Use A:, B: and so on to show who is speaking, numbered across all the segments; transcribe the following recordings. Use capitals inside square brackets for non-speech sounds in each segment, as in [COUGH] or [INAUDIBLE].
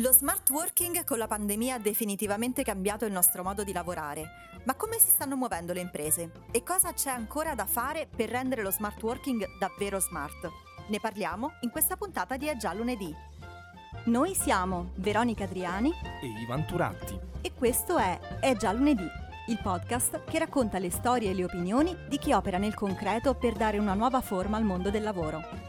A: Lo smart working con la pandemia ha definitivamente cambiato il nostro modo di lavorare. Ma come si stanno muovendo le imprese? E cosa c'è ancora da fare per rendere lo smart working davvero smart? Ne parliamo in questa puntata di È già lunedì. Noi siamo Veronica Adriani
B: e Ivan Turatti.
A: E questo è È già lunedì, il podcast che racconta le storie e le opinioni di chi opera nel concreto per dare una nuova forma al mondo del lavoro.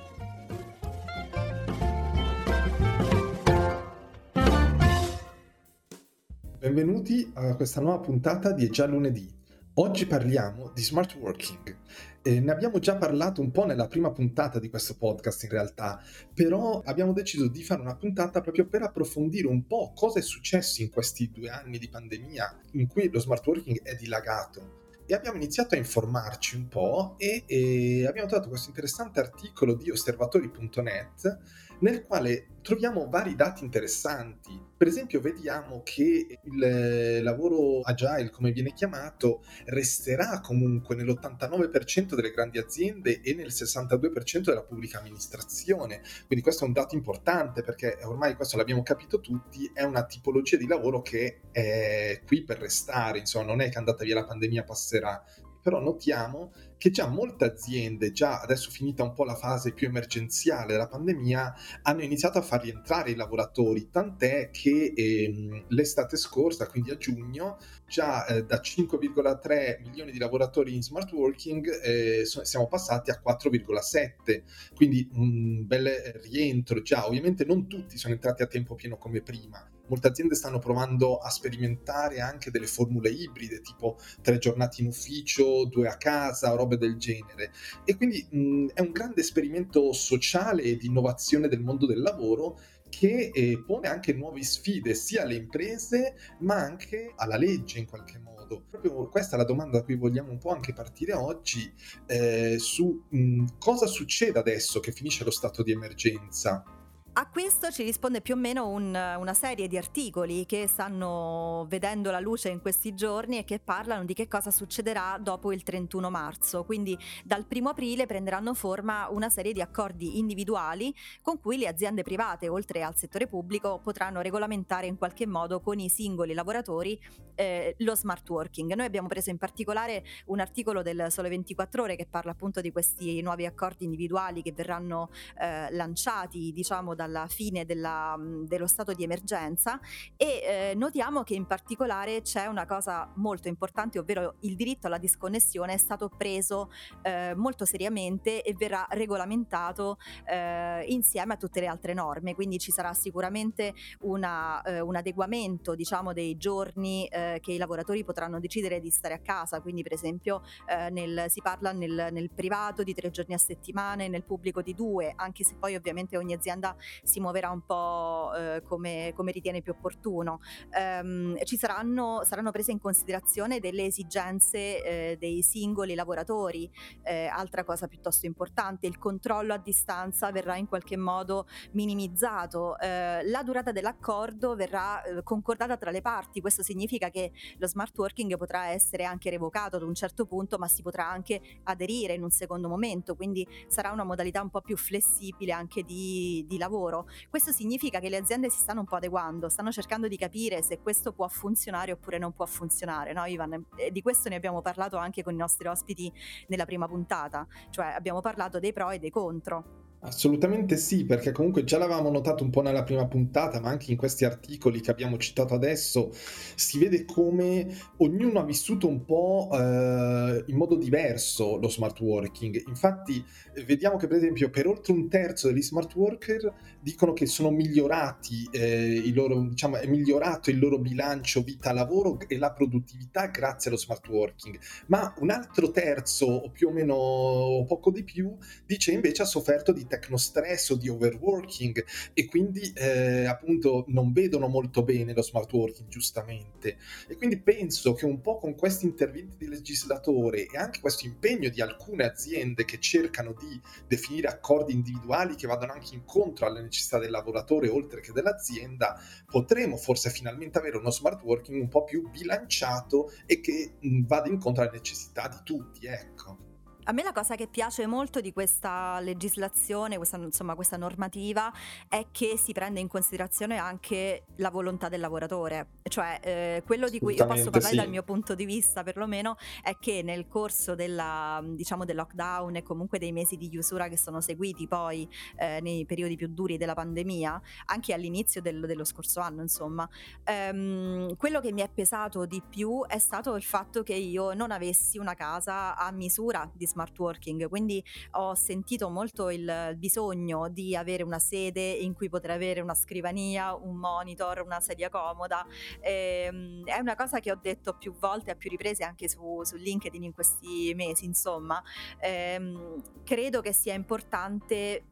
C: Benvenuti a questa nuova puntata di È già lunedì. Oggi parliamo di smart working. Eh, ne abbiamo già parlato un po' nella prima puntata di questo podcast in realtà, però abbiamo deciso di fare una puntata proprio per approfondire un po' cosa è successo in questi due anni di pandemia in cui lo smart working è dilagato e abbiamo iniziato a informarci un po' e, e abbiamo trovato questo interessante articolo di osservatori.net nel quale troviamo vari dati interessanti. Per esempio, vediamo che il eh, lavoro agile, come viene chiamato, resterà comunque nell'89% delle grandi aziende e nel 62% della pubblica amministrazione. Quindi questo è un dato importante perché ormai questo l'abbiamo capito tutti, è una tipologia di lavoro che è qui per restare, insomma, non è che andata via la pandemia passerà però notiamo che già molte aziende, già adesso finita un po' la fase più emergenziale della pandemia, hanno iniziato a far rientrare i lavoratori, tant'è che ehm, l'estate scorsa, quindi a giugno, già eh, da 5,3 milioni di lavoratori in smart working eh, siamo passati a 4,7, quindi un bel rientro. Già, ovviamente non tutti sono entrati a tempo pieno come prima, molte aziende stanno provando a sperimentare anche delle formule ibride, tipo tre giornate in ufficio, due a casa, robe del genere. E quindi mh, è un grande esperimento sociale e di innovazione del mondo del lavoro che eh, pone anche nuove sfide sia alle imprese ma anche alla legge in qualche modo. Proprio questa è la domanda da cui vogliamo un po' anche partire oggi eh, su mh, cosa succede adesso che finisce lo stato di emergenza
A: a questo ci risponde più o meno un, una serie di articoli che stanno vedendo la luce in questi giorni e che parlano di che cosa succederà dopo il 31 marzo. Quindi dal 1 aprile prenderanno forma una serie di accordi individuali con cui le aziende private, oltre al settore pubblico, potranno regolamentare in qualche modo con i singoli lavoratori eh, lo smart working. Noi abbiamo preso in particolare un articolo del Sole 24 ore che parla appunto di questi nuovi accordi individuali che verranno eh, lanciati, diciamo, dalla fine della, dello stato di emergenza e eh, notiamo che in particolare c'è una cosa molto importante, ovvero il diritto alla disconnessione è stato preso eh, molto seriamente e verrà regolamentato eh, insieme a tutte le altre norme, quindi ci sarà sicuramente una, eh, un adeguamento diciamo, dei giorni eh, che i lavoratori potranno decidere di stare a casa, quindi per esempio eh, nel, si parla nel, nel privato di tre giorni a settimana e nel pubblico di due, anche se poi ovviamente ogni azienda si muoverà un po' eh, come, come, ritiene più opportuno. Um, ci saranno, saranno prese in considerazione delle esigenze eh, dei singoli lavoratori. Eh, altra cosa piuttosto importante, il controllo a distanza verrà in qualche modo minimizzato. Eh, la durata dell'accordo verrà eh, concordata tra le parti. Questo significa che lo smart working potrà essere anche revocato ad un certo punto, ma si potrà anche aderire in un secondo momento. Quindi sarà una modalità un po' più flessibile anche di, di lavoro lavoro. Questo significa che le aziende si stanno un po' adeguando, stanno cercando di capire se questo può funzionare oppure non può funzionare, no Ivan? E di questo ne abbiamo parlato anche con i nostri ospiti nella prima puntata, cioè abbiamo parlato dei pro e dei contro.
C: Assolutamente sì, perché comunque già l'avevamo notato un po' nella prima puntata, ma anche in questi articoli che abbiamo citato adesso, si vede come ognuno ha vissuto un po' eh, in modo diverso lo smart working. Infatti vediamo che per esempio per oltre un terzo degli smart worker dicono che sono migliorati eh, loro, diciamo, è migliorato il loro bilancio vita-lavoro e la produttività grazie allo smart working, ma un altro terzo o più o meno poco di più dice invece ha sofferto di tecnostress o di overworking e quindi eh, appunto non vedono molto bene lo smart working giustamente. E quindi penso che un po' con questi interventi di legislatore e anche questo impegno di alcune aziende che cercano di definire accordi individuali che vadano anche incontro alle necessità del lavoratore oltre che dell'azienda potremo forse finalmente avere uno smart working un po' più bilanciato e che mh, vada incontro alle necessità di tutti ecco
A: A me la cosa che piace molto di questa legislazione, questa, insomma, questa normativa, è che si prende in considerazione anche la volontà del lavoratore. Cioè, eh, quello di cui io posso parlare sì. dal mio punto di vista, perlomeno, è che nel corso della, diciamo, del lockdown e comunque dei mesi di chiusura che sono seguiti poi eh, nei periodi più duri della pandemia, anche all'inizio del, dello scorso anno, insomma, ehm, quello che mi è pesato di più è stato il fatto che io non avessi una casa a misura di smart smart working, quindi ho sentito molto il bisogno di avere una sede in cui poter avere una scrivania, un monitor, una sedia comoda. Ehm, è una cosa che ho detto più volte, a più riprese anche su, su LinkedIn in questi mesi, insomma. Ehm, credo che sia importante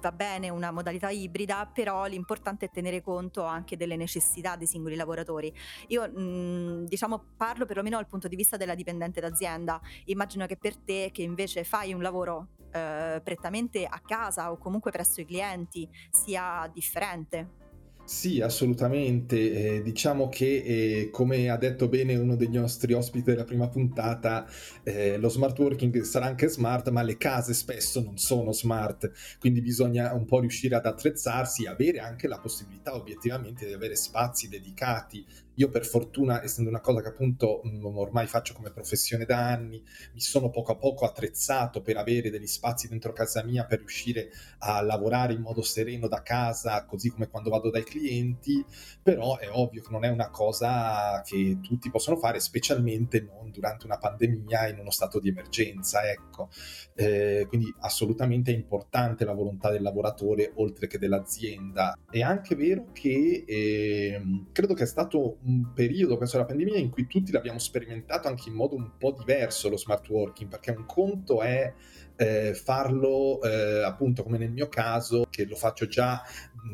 A: va bene una modalità ibrida, però l'importante è tenere conto anche delle necessità dei singoli lavoratori. Io mh, mhmm, diciamo parlo perlomeno dal punto di vista della dipendente d'azienda. Immagino che per te che invece fai un lavoro eh, prettamente a casa o comunque presso i clienti sia differente.
C: Sì, assolutamente. Eh, diciamo che, eh, come ha detto bene uno dei nostri ospiti della prima puntata, eh, lo smart working sarà anche smart, ma le case spesso non sono smart, quindi bisogna un po' riuscire ad attrezzarsi e avere anche la possibilità obiettivamente di avere spazi dedicati io per fortuna, essendo una cosa che appunto ormai faccio come professione da anni, mi sono poco a poco attrezzato per avere degli spazi dentro casa mia per riuscire a lavorare in modo sereno da casa, così come quando vado dai clienti, però è ovvio che non è una cosa che tutti possono fare, specialmente non durante una pandemia in uno stato di emergenza, ecco. Eh, quindi assolutamente è importante la volontà del lavoratore oltre che dell'azienda. È anche vero che eh, credo che è stato un periodo, penso alla pandemia, in cui tutti l'abbiamo sperimentato anche in modo un po' diverso lo smart working, perché un conto è eh, farlo eh, appunto come nel mio caso, che lo faccio già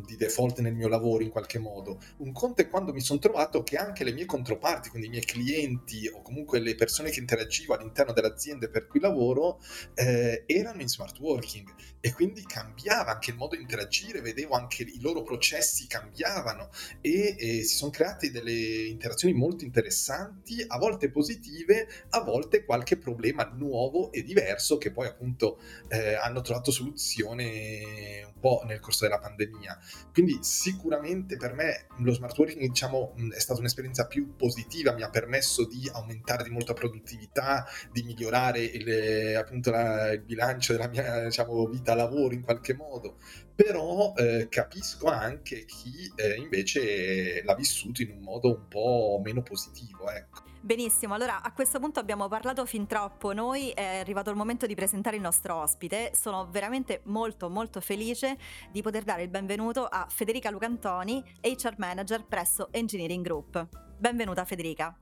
C: di default nel mio lavoro in qualche modo. Un conto è quando mi sono trovato che anche le mie controparti, quindi i miei clienti o comunque le persone che interagivo all'interno delle aziende per cui lavoro, eh, erano in smart working e quindi cambiava anche il modo di interagire, vedevo anche i loro processi cambiavano e, e si sono create delle interazioni molto interessanti, a volte positive, a volte qualche problema nuovo e diverso che poi appunto eh, hanno trovato soluzione un po' nel corso della pandemia. Quindi sicuramente per me lo smart working diciamo, è stata un'esperienza più positiva, mi ha permesso di aumentare di molto la produttività, di migliorare il, appunto la, il bilancio della mia diciamo, vita lavoro in qualche modo, però eh, capisco anche chi eh, invece l'ha vissuto in un modo un po' meno positivo. Ecco.
A: Benissimo, allora a questo punto abbiamo parlato fin troppo noi, è arrivato il momento di presentare il nostro ospite. Sono veramente molto molto felice di poter dare il benvenuto a Federica Lucantoni, HR Manager presso Engineering Group. Benvenuta Federica.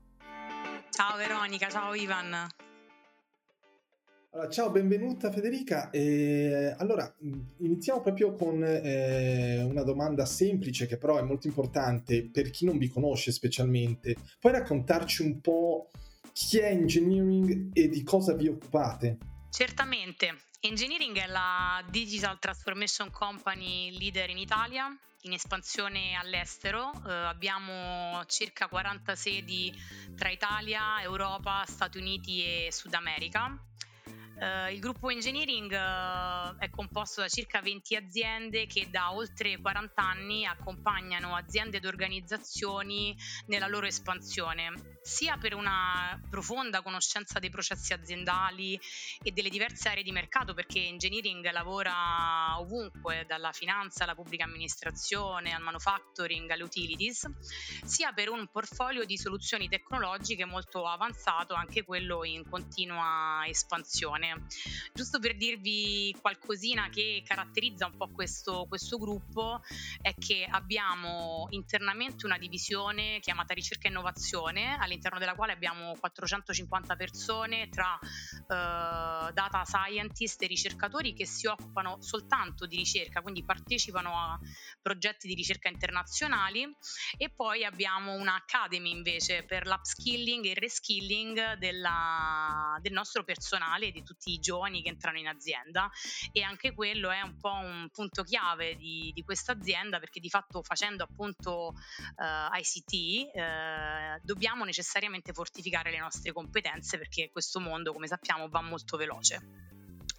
B: Ciao Veronica, ciao Ivan.
C: Allora, ciao, benvenuta Federica. Eh, allora, iniziamo proprio con eh, una domanda semplice che però è molto importante per chi non vi conosce specialmente. Puoi raccontarci un po' chi è Engineering e di cosa vi occupate?
B: Certamente. Engineering è la Digital Transformation Company leader in Italia, in espansione all'estero. Eh, abbiamo circa 40 sedi tra Italia, Europa, Stati Uniti e Sud America Uh, il gruppo engineering uh, è composto da circa 20 aziende che da oltre 40 anni accompagnano aziende ed organizzazioni nella loro espansione, sia per una profonda conoscenza dei processi aziendali e delle diverse aree di mercato, perché engineering lavora ovunque, dalla finanza alla pubblica amministrazione, al manufacturing, alle utilities, sia per un portfolio di soluzioni tecnologiche molto avanzato, anche quello in continua espansione bene. Giusto per dirvi qualcosina che caratterizza un po' questo, questo gruppo è che abbiamo internamente una divisione chiamata ricerca e innovazione, all'interno della quale abbiamo 450 persone tra data scientist e ricercatori che si occupano soltanto di ricerca, quindi partecipano a progetti di ricerca internazionali. E poi abbiamo un'academy invece per l'upskilling e il reskilling della, del nostro personale di tutti i giovani che entrano in azienda. E anche quello è un po' un punto chiave di, di questa azienda perché di fatto facendo appunto uh, ICT uh, dobbiamo necessariamente fortificare le nostre competenze perché questo mondo come sappiamo va molto veloce.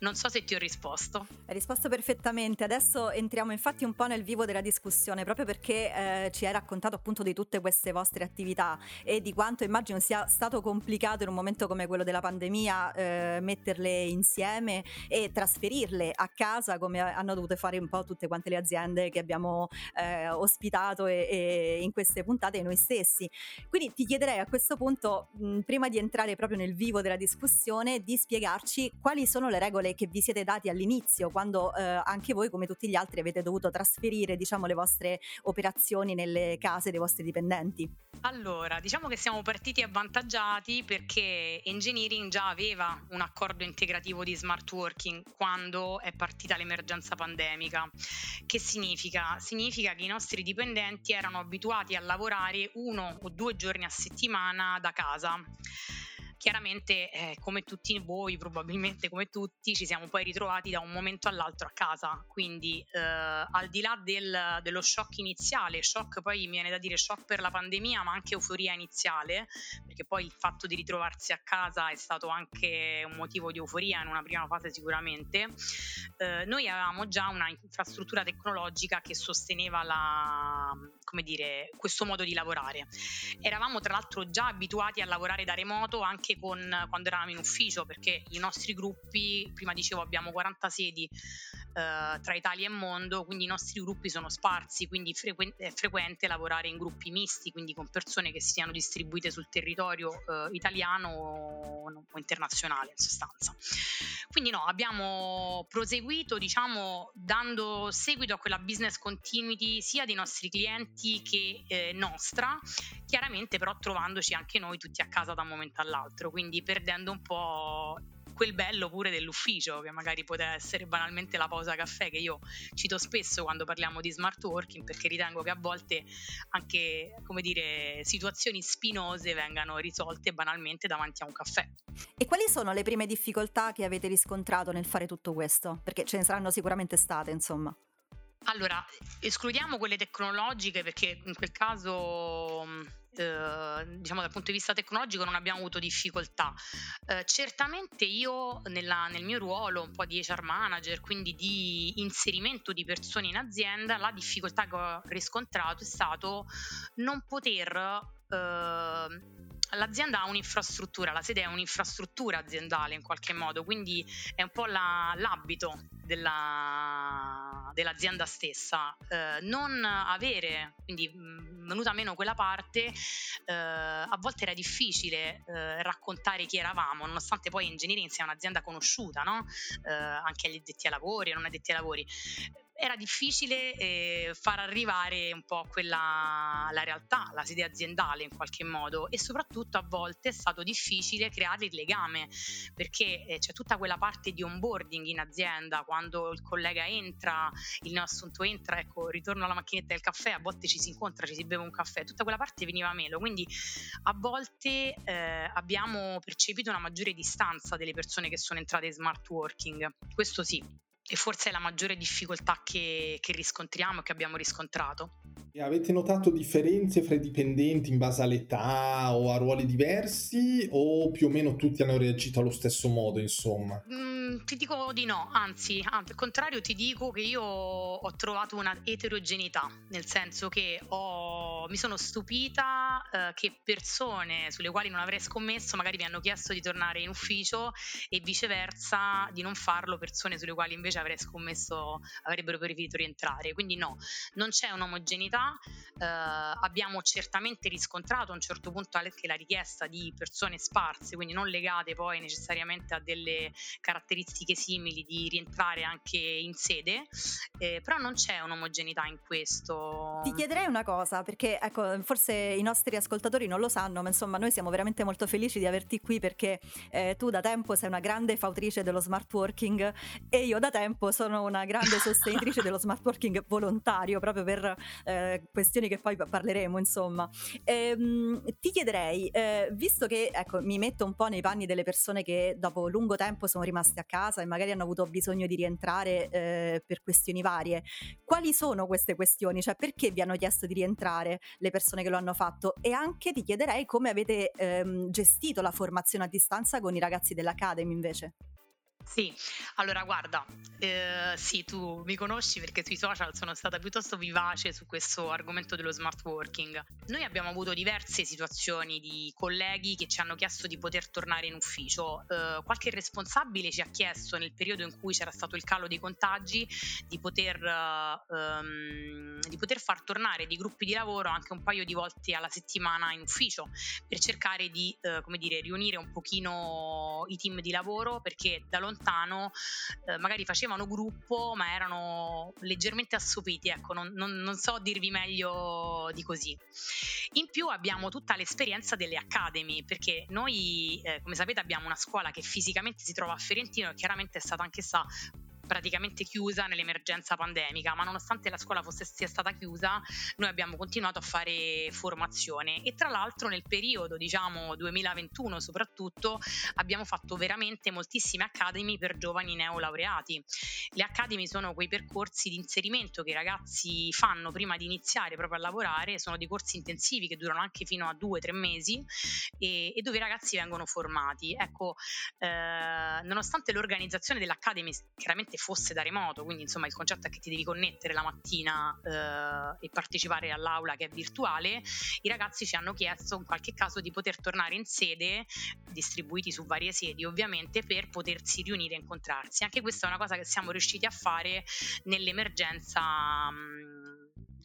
B: Non so se ti ho risposto.
A: Hai risposto perfettamente. Adesso entriamo infatti un po' nel vivo della discussione, proprio perché eh, ci hai raccontato appunto di tutte queste vostre attività e di quanto immagino sia stato complicato in un momento come quello della pandemia eh, metterle insieme e trasferirle a casa come hanno dovuto fare un po' tutte quante le aziende che abbiamo eh, ospitato e, e in queste puntate noi stessi. Quindi ti chiederei a questo punto, mh, prima di entrare proprio nel vivo della discussione, di spiegarci quali sono le regole regole che vi siete dati all'inizio, quando eh, anche voi, come tutti gli altri, avete dovuto trasferire diciamo, le vostre operazioni nelle case dei vostri dipendenti?
B: Allora, diciamo che siamo partiti avvantaggiati perché Engineering già aveva un accordo integrativo di smart working quando è partita l'emergenza pandemica. Che significa? Significa che i nostri dipendenti erano abituati a lavorare uno o due giorni a settimana da casa. Chiaramente, eh, come tutti voi, probabilmente come tutti, ci siamo poi ritrovati da un momento all'altro a casa. Quindi, eh, al di là del, dello shock iniziale, shock poi mi viene da dire shock per la pandemia, ma anche euforia iniziale, perché poi il fatto di ritrovarsi a casa è stato anche un motivo di euforia in una prima fase sicuramente. Eh, noi avevamo già una infrastruttura tecnologica che sosteneva la, dire, questo modo di lavorare. Eravamo tra l'altro già abituati a lavorare da remoto anche anche con, quando eravamo in ufficio, perché i nostri gruppi, prima dicevo abbiamo 40 sedi eh, tra Italia e mondo, quindi i nostri gruppi sono sparsi, quindi frequ- è frequente lavorare in gruppi misti, quindi con persone che siano distribuite sul territorio eh, italiano o, o internazionale in sostanza. Quindi no, abbiamo proseguito, diciamo, dando seguito a quella business continuity sia dei nostri clienti che eh, nostra, chiaramente però trovandoci anche noi tutti a casa da un momento all'altro altro, quindi perdendo un po' quel bello pure dell'ufficio, che magari poteva essere banalmente la pausa caffè, che io cito spesso quando parliamo di smart working, perché ritengo che a volte anche, dire, situazioni spinose vengano risolte banalmente davanti a un caffè.
A: E quali sono le prime difficoltà che avete riscontrato nel fare tutto questo? Perché ce ne saranno sicuramente state, insomma.
B: Allora, escludiamo quelle tecnologiche perché in quel caso eh, diciamo dal punto di vista tecnologico non abbiamo avuto difficoltà. Eh, certamente io nella, nel mio ruolo un po' di HR manager, quindi di inserimento di persone in azienda, la difficoltà che ho riscontrato è stato non poter eh, l'azienda ha un'infrastruttura, la sede è un'infrastruttura aziendale in qualche modo, quindi è un po' la, l'abito della, dell'azienda stessa. Eh, non avere, quindi venuta meno quella parte, eh, a volte era difficile eh, raccontare chi eravamo, nonostante poi Engineering sia un'azienda conosciuta, no? Eh, anche agli addetti ai lavori e non addetti ai lavori era difficile eh, far arrivare un po' quella la realtà, la sede aziendale in qualche modo. E soprattutto a volte è stato difficile creare il legame perché eh, c'è tutta quella parte di onboarding in azienda quando il collega entra, il neoassunto entra, ecco, ritorno alla macchinetta del caffè, a volte ci si incontra, ci si beve un caffè, tutta quella parte veniva meno, quindi a volte eh, abbiamo percepito una maggiore distanza delle persone che sono entrate in smart working, questo sì e forse è la maggiore difficoltà che, che riscontriamo che abbiamo riscontrato.
C: E avete notato differenze fra i dipendenti in base all'età o a ruoli diversi o più o meno tutti hanno reagito allo stesso modo, insomma?
B: Mm, ti dico di no, anzi, al contrario ti dico che io ho trovato una eterogeneità, nel senso che ho, mi sono stupita eh, che persone sulle quali non avrei scommesso magari mi hanno chiesto di tornare in ufficio e viceversa di non farlo persone sulle quali invece avrei scommesso avrebbero preferito rientrare. Quindi no, non c'è un'omogeneità eh, abbiamo certamente riscontrato a un certo punto anche la richiesta di persone sparse, quindi non legate poi necessariamente a delle caratteristiche simili di rientrare anche in sede, eh, però non c'è un'omogeneità in questo.
A: Ti chiederei una cosa, perché ecco, forse i nostri ascoltatori non lo sanno, ma insomma noi siamo veramente molto felici di averti qui perché eh, tu da tempo sei una grande fautrice dello smart working e io da tempo sono una grande sostenitrice dello smart working volontario, proprio per eh, questioni che poi parleremo, insomma. Ehm, ti chiederei, eh, visto che ecco, mi metto un po' nei panni delle persone che dopo lungo tempo sono rimaste a casa e magari hanno avuto bisogno di rientrare eh, per questioni varie, quali sono queste questioni? Cioè perché vi hanno chiesto di rientrare le persone che lo hanno fatto? E anche ti chiederei come avete ehm, gestito la formazione a distanza con i ragazzi dell'Academy invece.
B: Sì, allora guarda, eh, sì, tu mi conosci perché sui social sono stata piuttosto vivace su questo argomento dello smart working. Noi abbiamo avuto diverse situazioni di colleghi che ci hanno chiesto di poter tornare in ufficio. Eh, qualche responsabile ci ha chiesto nel periodo in cui c'era stato il calo dei contagi di poter, ehm, di poter far tornare dei gruppi di lavoro anche un paio di volte alla settimana in ufficio per cercare di, eh, dire, riunire un pochino i team di lavoro perché da lontano lontano eh, magari facevano gruppo ma erano leggermente assopiti, ecco, non, non, non, so dirvi meglio di così. In più abbiamo tutta l'esperienza delle academy, perché noi, eh, come sapete, abbiamo una scuola che fisicamente si trova a Ferentino e chiaramente è stata anch'essa praticamente chiusa nell'emergenza pandemica, ma nonostante la scuola fosse sia stata chiusa, noi abbiamo continuato a fare formazione e tra l'altro nel periodo, diciamo 2021 soprattutto, abbiamo fatto veramente moltissime academy per giovani neolaureati. Le academy sono quei percorsi di inserimento che i ragazzi fanno prima di iniziare proprio a lavorare, sono dei corsi intensivi che durano anche fino a due o tre mesi e, e, dove i ragazzi vengono formati. Ecco, eh, nonostante l'organizzazione dell'academy chiaramente fosse da remoto, quindi insomma il concetto è che ti devi connettere la mattina eh, e partecipare all'aula che è virtuale, i ragazzi ci hanno chiesto in qualche caso di poter tornare in sede, distribuiti su varie sedi ovviamente, per potersi riunire e incontrarsi. Anche questa è una cosa che siamo riusciti a fare nell'emergenza. Mh,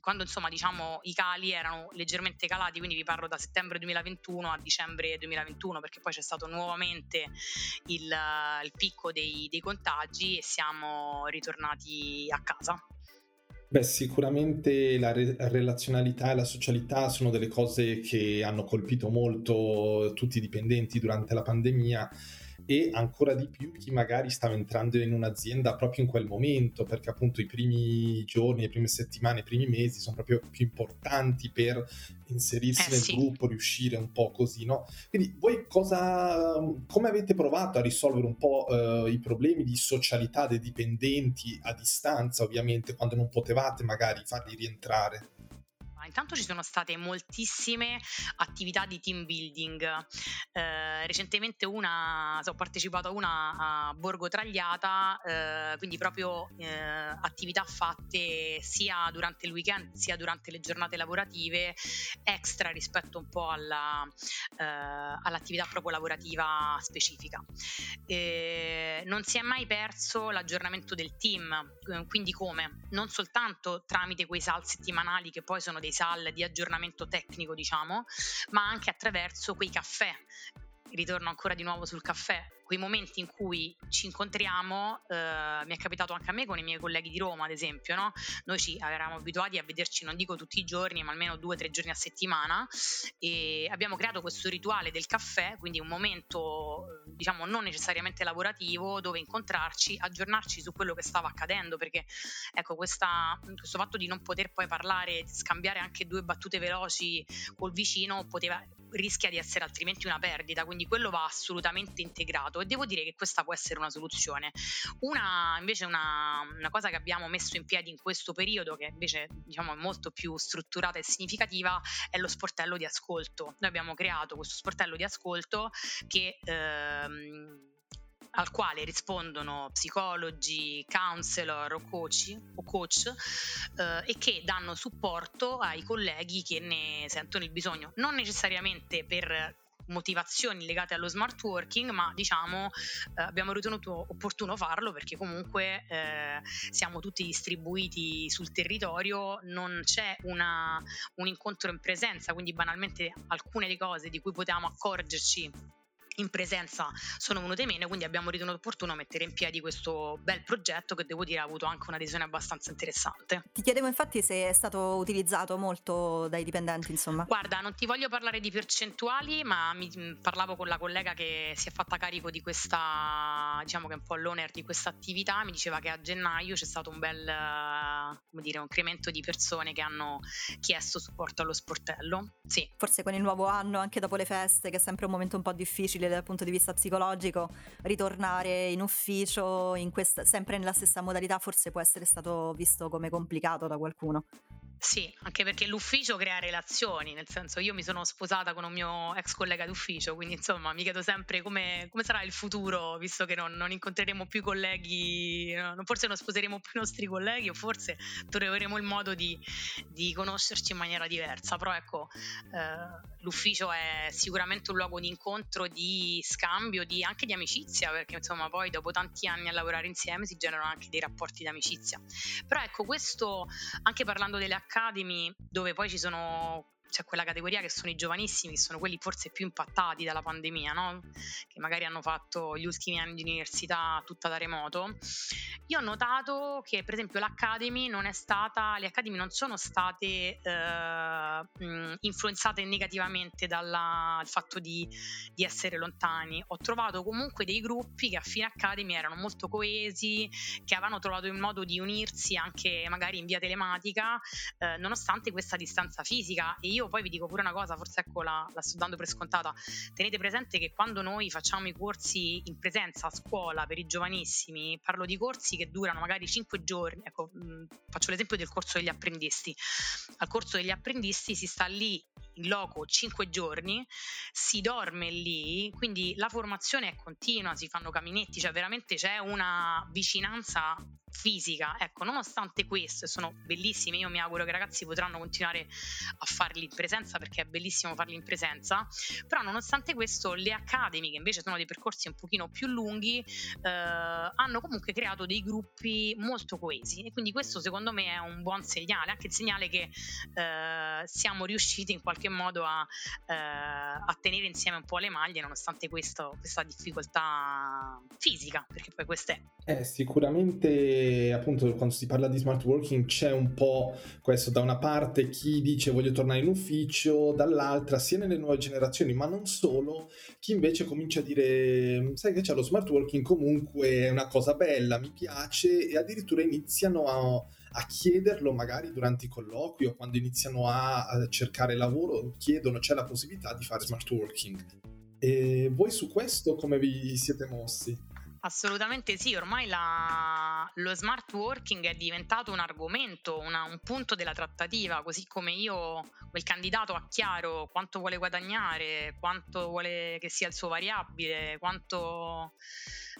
B: quando insomma diciamo i cali erano leggermente calati, quindi vi parlo da settembre 2021 a dicembre 2021 perché poi c'è stato nuovamente il, il picco dei, dei contagi e siamo ritornati a casa.
C: Beh, sicuramente la re- relazionalità e la socialità sono delle cose che hanno colpito molto tutti i dipendenti durante la pandemia e ancora di più chi magari stava entrando in un'azienda proprio in quel momento, perché appunto i primi giorni, le prime settimane, i primi mesi sono proprio più importanti per inserirsi eh, nel sì. gruppo, riuscire un po' così, no? Quindi voi cosa, come avete provato a risolvere un po' eh, i problemi di socialità dei dipendenti a distanza, ovviamente, quando non potevate magari farli rientrare?
B: Intanto ci sono state moltissime attività di team building. Eh, recentemente una, ho partecipato a una a Borgo Tragliata, eh, quindi proprio eh, attività fatte sia durante il weekend sia durante le giornate lavorative, extra rispetto un po' alla, eh, all'attività proprio lavorativa specifica. non si è mai perso l'aggiornamento del team, quindi come? Non soltanto tramite quei sal settimanali che poi sono dei SAL di aggiornamento tecnico, diciamo, ma anche attraverso quei caffè. Ritorno ancora di nuovo sul caffè quei momenti in cui ci incontriamo, eh, mi è capitato anche a me con i miei colleghi di Roma, ad esempio, no? Noi ci eravamo abituati a vederci, non dico tutti i giorni, ma almeno due o tre giorni a settimana e abbiamo creato questo rituale del caffè, quindi un momento, diciamo, non necessariamente lavorativo, dove incontrarci, aggiornarci su quello che stava accadendo, perché ecco, questa, questo fatto di non poter poi parlare, scambiare anche due battute veloci col vicino poteva rischia di essere altrimenti una perdita, quindi quello va assolutamente integrato e devo dire che questa può essere una soluzione. Una invece una, una cosa che abbiamo messo in piedi in questo periodo, che invece diciamo è molto più strutturata e significativa, è lo sportello di ascolto. Noi abbiamo creato questo sportello di ascolto che ehm, al quale rispondono psicologi, counselor o coach, o coach eh, e che danno supporto ai colleghi che ne sentono il bisogno, non necessariamente per motivazioni legate allo smart working, ma diciamo eh, abbiamo ritenuto opportuno farlo perché comunque eh, siamo tutti distribuiti sul territorio, non c'è una, un incontro in presenza, quindi banalmente alcune cose di cui potevamo accorgerci in presenza sono venute meno, quindi abbiamo ritenuto opportuno mettere in piedi questo bel progetto che devo dire ha avuto anche un'adesione abbastanza interessante.
A: Ti chiedevo infatti se è stato utilizzato molto dai dipendenti, insomma.
B: Guarda, non ti voglio parlare di percentuali, ma mi, mm, parlavo con la collega che si è fatta carico di questa, diciamo che è un po' l'owner di questa attività, mi diceva che a gennaio c'è stato un bel, come dire, un incremento di persone che hanno chiesto supporto allo sportello. Sì.
A: Forse con il nuovo anno, anche dopo le feste, che è sempre un momento un po' difficile difficile dal punto di vista psicologico ritornare in ufficio in questa, sempre nella stessa modalità forse può essere stato visto come complicato da qualcuno.
B: Sì, anche perché l'ufficio crea relazioni, nel senso io mi sono sposata con un mio ex collega d'ufficio, quindi insomma mi chiedo sempre come, come sarà il futuro, visto che non, non incontreremo più colleghi, forse non sposeremo più i nostri colleghi o forse troveremo il modo di, di conoscerci in maniera diversa, però ecco, eh, l'ufficio è sicuramente un luogo di incontro, di scambio, di, anche di amicizia, perché insomma poi dopo tanti anni a lavorare insieme si generano anche dei rapporti di amicizia. Però ecco, questo anche parlando delle Academy, dove poi ci sono c'è quella categoria che sono i giovanissimi, che sono quelli forse più impattati dalla pandemia, no? che magari hanno fatto gli ultimi anni di università tutta da remoto. Io ho notato che per esempio l'Academy non è stata, le Academy non sono state eh, influenzate negativamente dal fatto di, di, essere lontani. Ho trovato comunque dei gruppi che a fine Academy erano molto coesi, che avevano trovato il modo di unirsi anche magari in via telematica, eh, nonostante questa distanza fisica. E io io poi vi dico pure una cosa, forse ecco la, la, sto dando per scontata, tenete presente che quando noi facciamo i corsi in presenza a scuola per i giovanissimi, parlo di corsi che durano magari 5 giorni, ecco, mh, faccio l'esempio del corso degli apprendisti, al corso degli apprendisti si sta lì in loco 5 giorni, si dorme lì, quindi la formazione è continua, si fanno caminetti, cioè veramente c'è una vicinanza fisica. Ecco, nonostante questo, sono bellissime, io mi auguro che i ragazzi potranno continuare a farli in presenza perché è bellissimo farli in presenza, però nonostante questo le Academy, che invece sono dei percorsi un pochino più lunghi, eh, hanno comunque creato dei gruppi molto coesi e quindi questo secondo me è un buon segnale, anche il segnale che eh, siamo riusciti in qualche modo a, eh, a, tenere insieme un po' le maglie nonostante questo, questa difficoltà fisica, perché poi questa è.
C: Eh, sicuramente appunto quando si parla di smart working c'è un po' questo da una parte chi dice voglio tornare in ufficio, dall'altra sia nelle nuove generazioni ma non solo, chi invece comincia a dire sai che c'è lo smart working comunque è una cosa bella, mi piace e addirittura iniziano a a chiederlo magari durante i colloqui o quando iniziano a, a cercare lavoro, chiedono c'è la possibilità di fare smart working. E voi su questo come vi siete mossi?
B: Assolutamente sì, ormai la, lo smart working è diventato un argomento, una, un punto della trattativa, così come io, quel candidato ha chiaro quanto vuole guadagnare, quanto vuole che sia il suo variabile, quanto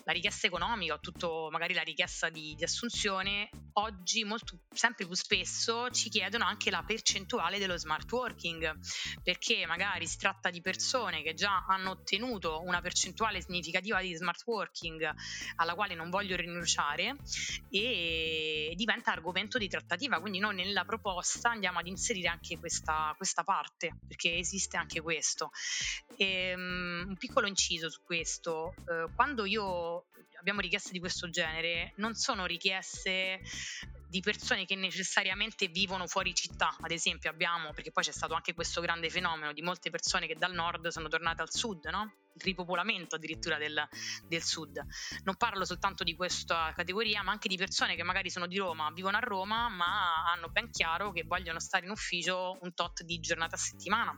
B: la richiesta economica o tutto magari la richiesta di, di assunzione, oggi molto, sempre più spesso ci chiedono anche la percentuale dello smart working, perché magari si tratta di persone che già hanno ottenuto una percentuale significativa di smart working alla quale non voglio rinunciare e diventa argomento di trattativa, quindi noi nella proposta andiamo ad inserire anche questa, questa parte, perché esiste anche questo. E, um, un piccolo inciso su questo, uh, quando io abbiamo richieste di questo genere non sono richieste di persone che necessariamente vivono fuori città, ad esempio abbiamo, perché poi c'è stato anche questo grande fenomeno di molte persone che dal nord sono tornate al sud, no? il ripopolamento addirittura del, del, sud. Non parlo soltanto di questa categoria, ma anche di persone che magari sono di Roma, vivono a Roma, ma hanno ben chiaro che vogliono stare in ufficio un tot di giornate a settimana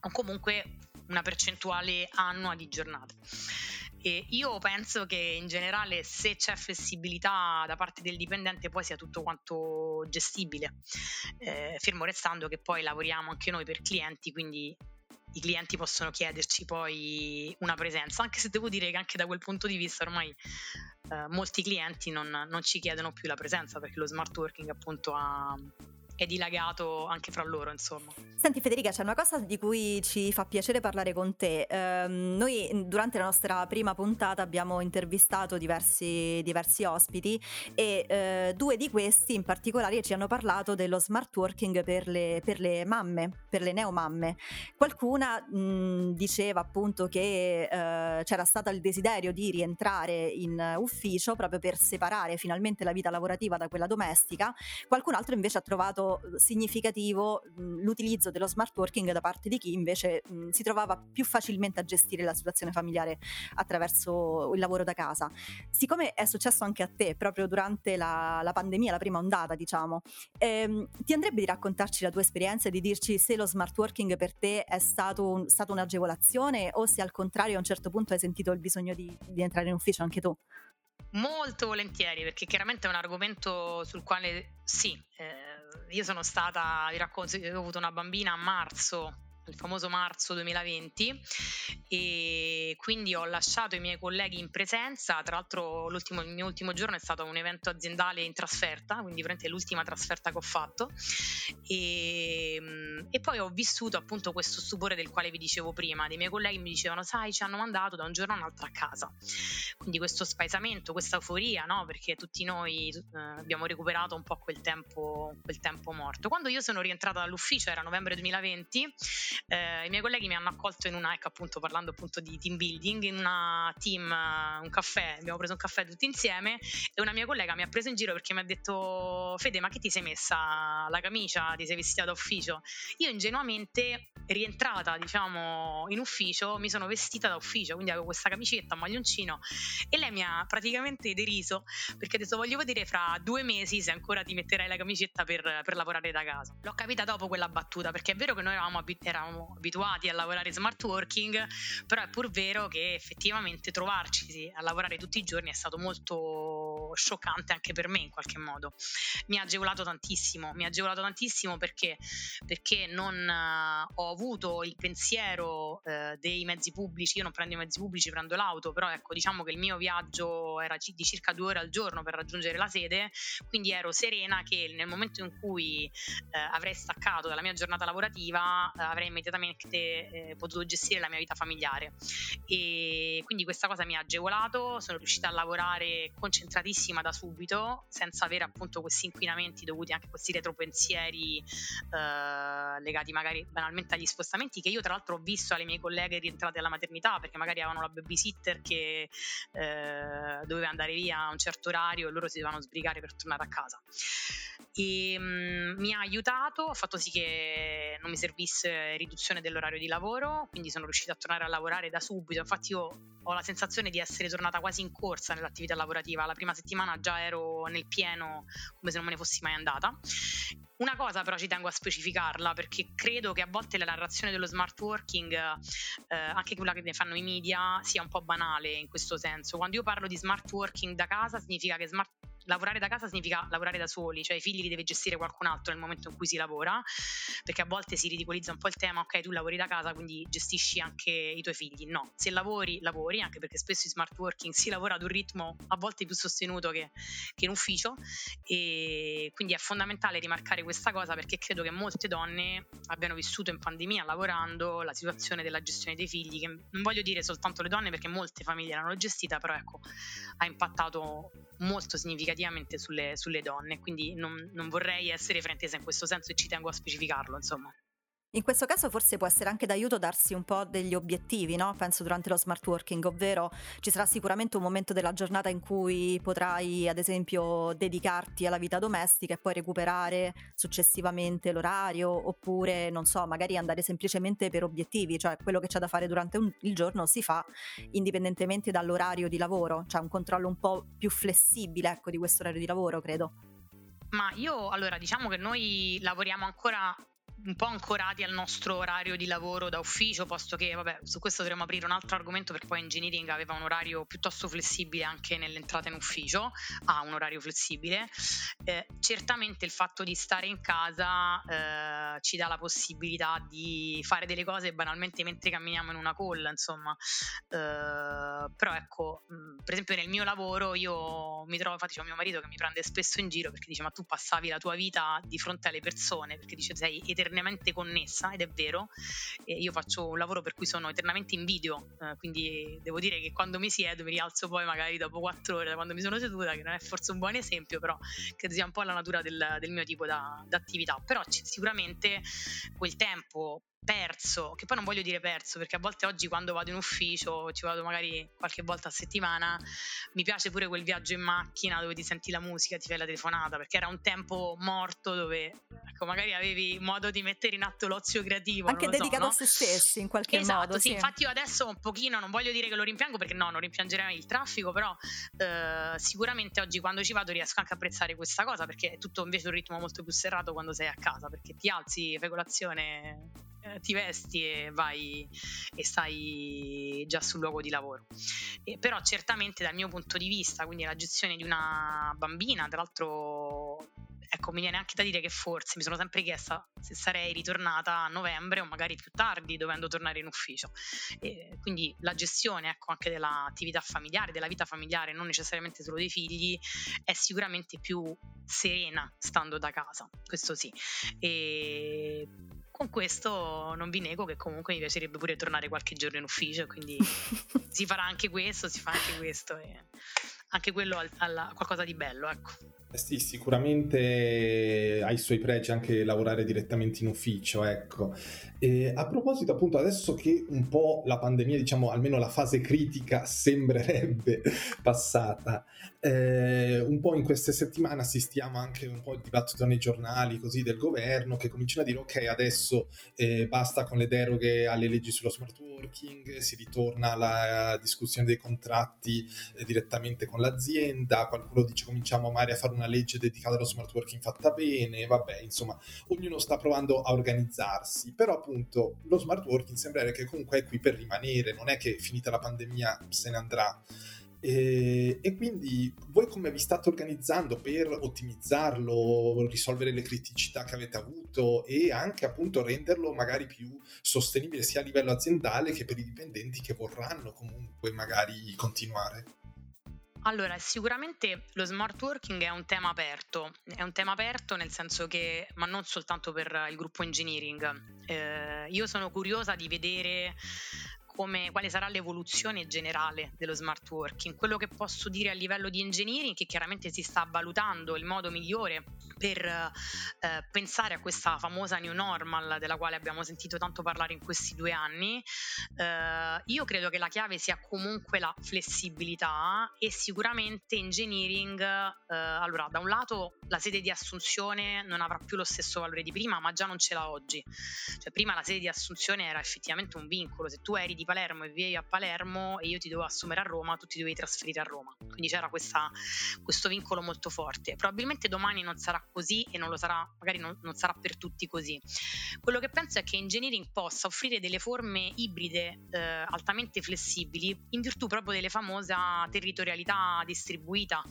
B: o comunque una percentuale annua di giornate. E io penso che in generale se c'è flessibilità da parte del dipendente poi sia tutto quanto gestibile, eh, fermo restando che poi lavoriamo anche noi per clienti, quindi i clienti possono chiederci poi una presenza, anche se devo dire che anche da quel punto di vista ormai eh, molti clienti non, non, ci chiedono più la presenza perché lo smart working appunto ha, è dilagato anche fra loro, insomma.
A: Senti Federica, c'è una cosa di cui ci fa piacere parlare con te. Eh, noi durante la nostra prima puntata abbiamo intervistato diversi, diversi ospiti e eh, due di questi in particolare ci hanno parlato dello smart working per le, per le mamme, per le neomamme. Qualcuna mh, diceva appunto che eh, c'era stato il desiderio di rientrare in ufficio proprio per separare finalmente la vita lavorativa da quella domestica, qualcun altro invece ha trovato significativo mh, l'utilizzo dello smart working da parte di chi invece mh, si trovava più facilmente a gestire la situazione familiare attraverso il lavoro da casa. Siccome è successo anche a te proprio durante la, la pandemia, la prima ondata, diciamo, ehm, ti andrebbe di raccontarci la tua esperienza e di dirci se lo smart working per te è stato un, stata un'agevolazione o se al contrario a un certo punto hai sentito il bisogno di, di entrare in ufficio anche tu?
B: Molto volentieri, perché chiaramente è un argomento sul quale sì, eh, io sono stata, vi racconto, ho avuto una bambina a marzo il famoso marzo 2020 e quindi ho lasciato i miei colleghi in presenza, tra l'altro il mio ultimo giorno è stato un evento aziendale in trasferta, quindi veramente l'ultima trasferta che ho fatto e, e, poi ho vissuto appunto questo stupore del quale vi dicevo prima, dei miei colleghi mi dicevano sai ci hanno mandato da un giorno all'altro a casa, quindi questo spaesamento, questa euforia, no? perché tutti noi eh, abbiamo recuperato un po' quel tempo, quel tempo morto. Quando io sono rientrata dall'ufficio era novembre 2020 eh, i miei colleghi mi hanno accolto in una, ecco appunto parlando appunto di team building, in una team, eh, un caffè, abbiamo preso un caffè tutti insieme e una mia collega mi ha preso in giro perché mi ha detto Fede ma che ti sei messa la camicia, ti sei vestita da ufficio? Io ingenuamente rientrata diciamo in ufficio mi sono vestita da ufficio, quindi avevo questa camicetta, un maglioncino e lei mi ha praticamente deriso perché ha detto voglio vedere fra due mesi se ancora ti metterai la camicetta per, per lavorare da casa. L'ho capita dopo quella battuta perché è vero che noi eravamo, eravamo eravamo abituati a lavorare smart working, però è pur vero che effettivamente trovarci a lavorare tutti i giorni è stato molto scioccante anche per me in qualche modo. Mi ha agevolato tantissimo, mi ha agevolato tantissimo perché, perché non uh, ho avuto il pensiero uh, dei mezzi pubblici, io non prendo i mezzi pubblici, prendo l'auto, però ecco diciamo che il mio viaggio era di circa due ore al giorno per raggiungere la sede, quindi ero serena che nel momento in cui uh, avrei staccato dalla mia giornata lavorativa avrei immediatamente eh, potuto gestire la mia vita familiare. E quindi questa cosa mi ha agevolato, sono riuscita a lavorare concentratissima da subito senza avere appunto questi inquinamenti dovuti anche a questi retropensieri eh, legati magari banalmente agli spostamenti che io tra l'altro ho visto alle mie colleghe rientrate alla maternità perché magari avevano la babysitter che eh, doveva andare via a un certo orario e loro si dovevano sbrigare per tornare a casa. E mh, mm, mi ha aiutato, ha fatto sì che non mi servisse riduzione dell'orario di lavoro, quindi sono riuscita a tornare a lavorare da subito. Infatti io ho la sensazione di essere tornata quasi in corsa nell'attività lavorativa. La prima settimana già ero nel pieno come se non me ne fossi mai andata. Una cosa però ci tengo a specificarla perché credo che a volte la narrazione dello smart working, eh, anche quella che ne fanno i media, sia un po' banale in questo senso. Quando io parlo di smart working da casa significa che smart lavorare da casa significa lavorare da soli, cioè i figli li deve gestire qualcun altro nel momento in cui si lavora, perché a volte si ridicolizza un po' il tema, ok, tu lavori da casa, quindi gestisci anche i tuoi figli. No, se lavori, lavori, anche perché spesso in smart working si lavora ad un ritmo a volte più sostenuto che, che in ufficio e quindi è fondamentale rimarcare questa cosa perché credo che molte donne abbiano vissuto in pandemia lavorando la situazione della gestione dei figli, che non voglio dire soltanto le donne perché molte famiglie l'hanno gestita, però ecco, ha impattato molto significativamente sulle, sulle donne, quindi non, non vorrei essere fraintesa in questo senso e ci tengo a specificarlo, insomma.
A: In questo caso forse può essere anche d'aiuto darsi un po' degli obiettivi, no? penso durante lo smart working, ovvero ci sarà sicuramente un momento della giornata in cui potrai ad esempio dedicarti alla vita domestica e poi recuperare successivamente l'orario oppure non so, magari andare semplicemente per obiettivi, cioè quello che c'è da fare durante un, il giorno si fa indipendentemente dall'orario di lavoro, cioè un controllo un po' più flessibile ecco, di questo orario di lavoro, credo.
B: Ma io allora diciamo che noi lavoriamo ancora un po' ancorati al nostro orario di lavoro da ufficio, posto che, vabbè, su questo dovremmo aprire un altro argomento perché poi engineering aveva un orario piuttosto flessibile anche nell'entrata in ufficio, ha un orario flessibile. Eh, certamente il fatto di stare in casa eh, ci dà la possibilità di fare delle cose banalmente mentre camminiamo in una call, insomma. Eh, però ecco, mh, per esempio nel mio lavoro io mi trovo, infatti c'è mio marito che mi prende spesso in giro perché dice ma tu passavi la tua vita di fronte alle persone, perché dice sei eternamente eternamente connessa ed è vero, e io faccio un lavoro per cui sono eternamente in video, eh, quindi devo dire che quando mi siedo mi rialzo poi magari dopo quattro ore da quando mi sono seduta, che non è forse un buon esempio, però credo sia un po' la natura del, del mio tipo da, d'attività, però sicuramente quel tempo perso, che poi non voglio dire perso, perché a volte oggi quando vado in ufficio, ci vado magari qualche volta a settimana, mi piace pure quel viaggio in macchina dove ti senti la musica, ti fai la telefonata, perché era un tempo morto dove ecco, magari avevi modo di mettere in atto l'ozio creativo.
A: Anche dedicato
B: so,
A: a se stessi in qualche
B: esatto,
A: modo.
B: Sì, sì, infatti io adesso un pochino, non voglio dire che lo rimpiango perché no, non rimpiangerei il traffico, però eh, sicuramente oggi quando ci vado riesco anche a apprezzare questa cosa perché è tutto invece un ritmo molto più serrato quando sei a casa, perché ti alzi, fai colazione ti vesti e vai e stai già sul luogo di lavoro. Eh, però certamente dal mio punto di vista, quindi la gestione di una bambina, tra l'altro ecco, mi viene anche da dire che forse mi sono sempre chiesta se sarei ritornata a novembre o magari più tardi dovendo tornare in ufficio. E quindi la gestione ecco, anche dell'attività familiare, della vita familiare, non necessariamente solo dei figli, è sicuramente più serena stando da casa, questo sì. E con questo non vi nego che comunque mi piacerebbe pure tornare qualche giorno in ufficio, quindi [LAUGHS] si farà anche questo, si fa anche questo e anche quello ha qualcosa di bello, ecco.
C: Sì, sicuramente ha i suoi pregi anche lavorare direttamente in ufficio, ecco. E a proposito, appunto, adesso che un po' la pandemia, diciamo, almeno la fase critica [LAUGHS] sembrerebbe passata, eh, un po' in queste settimane assistiamo anche un po' al dibattito nei giornali così del governo che cominciano a dire ok, adesso eh, basta con le deroghe alle leggi sullo smart working, si ritorna alla discussione dei contratti eh, direttamente con l'azienda, qualcuno dice cominciamo magari a fare una legge dedicata allo smart working fatta bene, vabbè, insomma, ognuno sta provando a organizzarsi, però appunto lo smart working sembra che comunque è qui per rimanere, non è che finita la pandemia se ne andrà. E, e, quindi voi come vi state organizzando per ottimizzarlo, risolvere le criticità che avete avuto e anche appunto renderlo magari più sostenibile sia a livello aziendale che per i dipendenti che vorranno comunque magari continuare?
B: Allora, sicuramente lo smart working è un tema aperto, è un tema aperto nel senso che, ma non soltanto per il gruppo engineering, eh, io sono curiosa di vedere come, quale sarà l'evoluzione generale dello smart working. Quello che posso dire a livello di engineering è che chiaramente si sta valutando il modo migliore per eh, pensare a questa famosa new normal della quale abbiamo sentito tanto parlare in questi due anni. Eh, io credo che la chiave sia comunque la flessibilità e sicuramente engineering, eh, allora da un lato la sede di assunzione non avrà più lo stesso valore di prima, ma già non ce l'ha oggi. Cioè prima la sede di assunzione era effettivamente un vincolo, se tu eri di Palermo e vivevi a Palermo e io ti dovevo assumere a Roma, tu ti dovevi trasferire a Roma. Quindi c'era questa, questo vincolo molto forte. Probabilmente domani non sarà così e non lo sarà, magari non, non, sarà per tutti così. Quello che penso è che engineering possa offrire delle forme ibride eh, altamente flessibili in virtù proprio delle famose territorialità distribuita.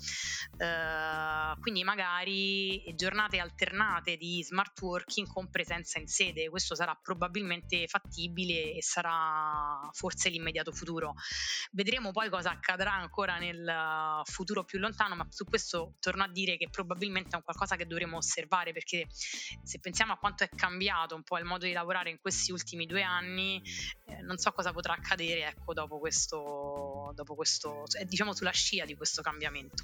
B: Eh, quindi magari giornate alternate di smart working con presenza in sede. Questo sarà probabilmente fattibile e sarà forse l'immediato futuro. Vedremo poi cosa accadrà ancora nel uh, futuro più lontano, ma su questo torno a dire che probabilmente è un qualcosa che dovremo osservare perché se pensiamo a quanto è cambiato un po' il modo di lavorare in questi ultimi due anni, eh, non so cosa potrà accadere ecco, dopo questo, dopo questo, diciamo sulla scia di questo cambiamento.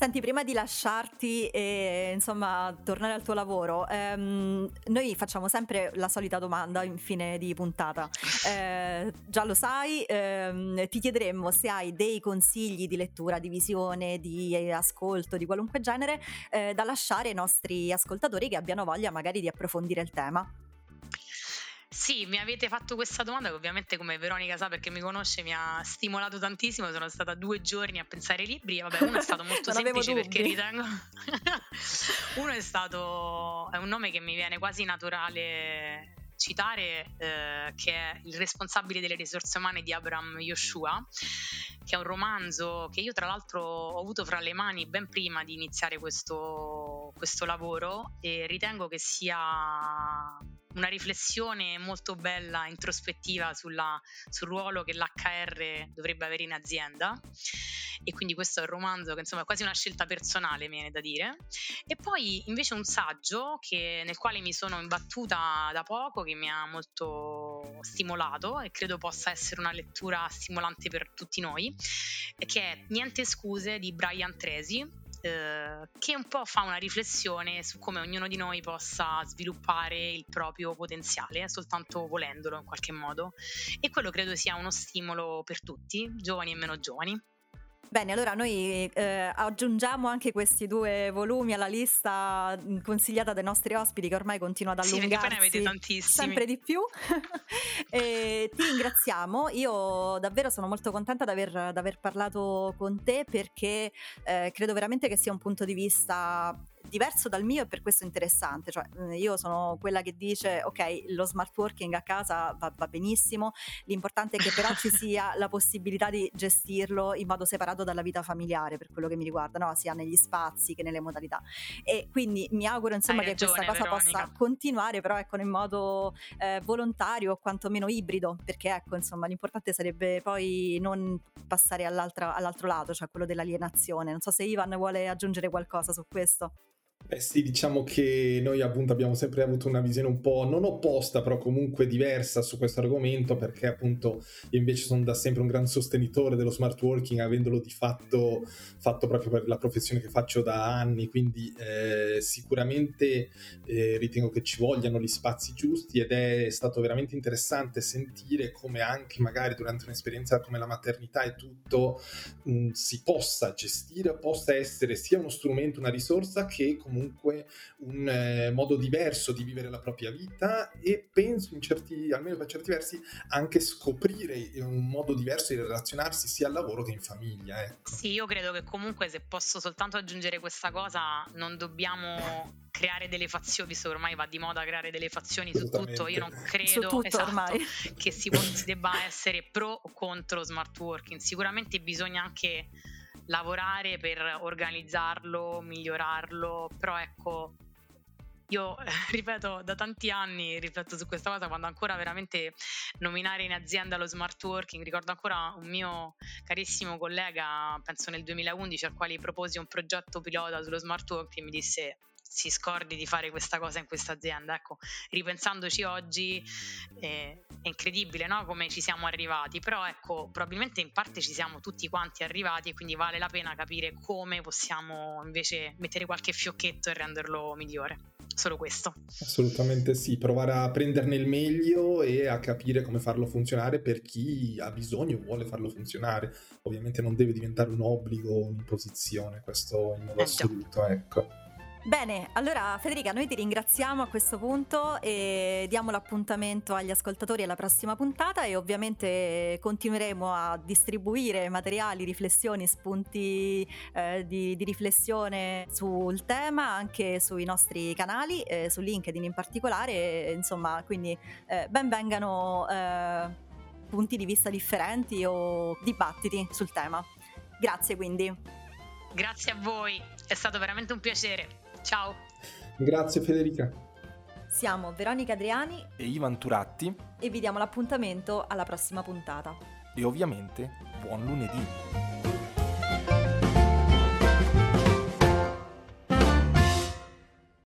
A: Senti, prima di lasciarti e insomma tornare al tuo lavoro, ehm, noi facciamo sempre la solita domanda in fine di puntata. Eh, già lo sai, ehm, ti chiederemmo se hai dei consigli di lettura, di visione, di ascolto di qualunque genere eh, da lasciare ai nostri ascoltatori che abbiano voglia magari di approfondire il tema.
B: Sì, mi avete fatto questa domanda che ovviamente come Veronica sa perché mi conosce mi ha stimolato tantissimo, sono stata due giorni a pensare ai libri, vabbè uno è stato molto [LAUGHS] semplice perché ritengo, [LAUGHS] uno è stato, è un nome che mi viene quasi naturale citare eh, che è il responsabile delle risorse umane di Abraham Yoshua, che è un romanzo che io tra l'altro ho avuto fra le mani ben prima di iniziare questo, questo lavoro e ritengo che sia una riflessione molto bella, introspettiva sulla, sul ruolo che l'HR dovrebbe avere in azienda. E quindi questo è un romanzo che insomma è quasi una scelta personale, mi viene da dire. E poi invece un saggio che, nel quale mi sono imbattuta da poco, che mi ha molto stimolato e credo possa essere una lettura stimolante per tutti noi, che è Niente scuse di Brian Tresi, eh, che un po' fa una riflessione su come ognuno di noi possa sviluppare il proprio potenziale, soltanto volendolo in qualche modo. E quello credo sia uno stimolo per tutti, giovani e meno giovani.
A: Bene, allora noi eh, aggiungiamo anche questi due volumi alla lista mm, consigliata dai nostri ospiti che ormai continua ad allungarsi sì, sempre di più. [LAUGHS] e ti ringraziamo, io davvero sono molto contenta di aver, aver parlato con te perché eh, credo veramente che sia un punto di vista diverso dal mio e per questo interessante. Cioè, mm, io sono quella che dice: ok, lo smart working a casa va, va benissimo, l'importante è che però ci [LAUGHS] sia la possibilità di gestirlo in modo separato dalla vita familiare, per quello che mi riguarda, no? sia negli spazi che nelle modalità. E quindi mi auguro insomma che questa cosa Veronica. possa continuare, però ecco, in modo eh, volontario o quantomeno ibrido, perché ecco, insomma, l'importante sarebbe poi non passare all'altro lato, cioè quello dell'alienazione. Non so se Ivan vuole aggiungere qualcosa su questo.
C: Beh sì, diciamo che noi appunto abbiamo sempre avuto una visione un po' non opposta, però comunque diversa su questo argomento, perché appunto io invece sono da sempre un gran sostenitore dello smart working, avendolo di fatto fatto proprio per la professione che faccio da anni, quindi eh, sicuramente eh, ritengo che ci vogliano gli spazi giusti ed è stato veramente interessante sentire come anche magari durante un'esperienza come la maternità e tutto mh, si possa gestire, possa essere sia uno strumento, una risorsa che comunque un eh, modo diverso di vivere la propria vita e penso in certi, almeno per certi versi, anche scoprire un modo diverso di relazionarsi sia al lavoro che in famiglia. Ecco.
B: Sì, io credo che comunque se posso soltanto aggiungere questa cosa, non dobbiamo creare delle fazioni, visto che ormai va di moda creare delle fazioni su tutto, io non credo esatto, che si, si debba essere pro o contro smart working, sicuramente bisogna anche lavorare per organizzarlo, migliorarlo, però ecco, io [LAUGHS] ripeto da tanti anni, rifletto su questa cosa, quando ancora veramente nominare in azienda lo smart working, ricordo ancora un mio carissimo collega, penso nel 2011, al quale proposi un progetto pilota sullo smart working, mi disse si scordi di fare questa cosa in questa azienda. Ecco, ripensandoci oggi eh, è incredibile no? come ci siamo arrivati, però ecco, probabilmente in parte ci siamo tutti quanti arrivati e quindi vale la pena capire come possiamo invece mettere qualche fiocchetto e renderlo migliore. Solo questo.
C: Assolutamente sì, provare a prenderne il meglio e a capire come farlo funzionare per chi ha bisogno e vuole farlo funzionare. Ovviamente non deve diventare un obbligo un'imposizione, questo in modo eh, assoluto, ecco.
A: Bene, allora Federica, noi ti ringraziamo a questo punto e diamo l'appuntamento agli ascoltatori alla prossima puntata e ovviamente continueremo a distribuire materiali, riflessioni, spunti eh, di, di, riflessione sul tema anche sui nostri canali, eh, su LinkedIn in particolare, insomma, quindi eh, ben vengano eh, punti di vista differenti o dibattiti sul tema. Grazie quindi.
B: Grazie a voi, è stato veramente un piacere. Ciao.
C: Grazie Federica.
A: Siamo Veronica Adriani
D: e Ivan Turatti
A: e vi diamo l'appuntamento alla prossima puntata.
D: E ovviamente buon lunedì.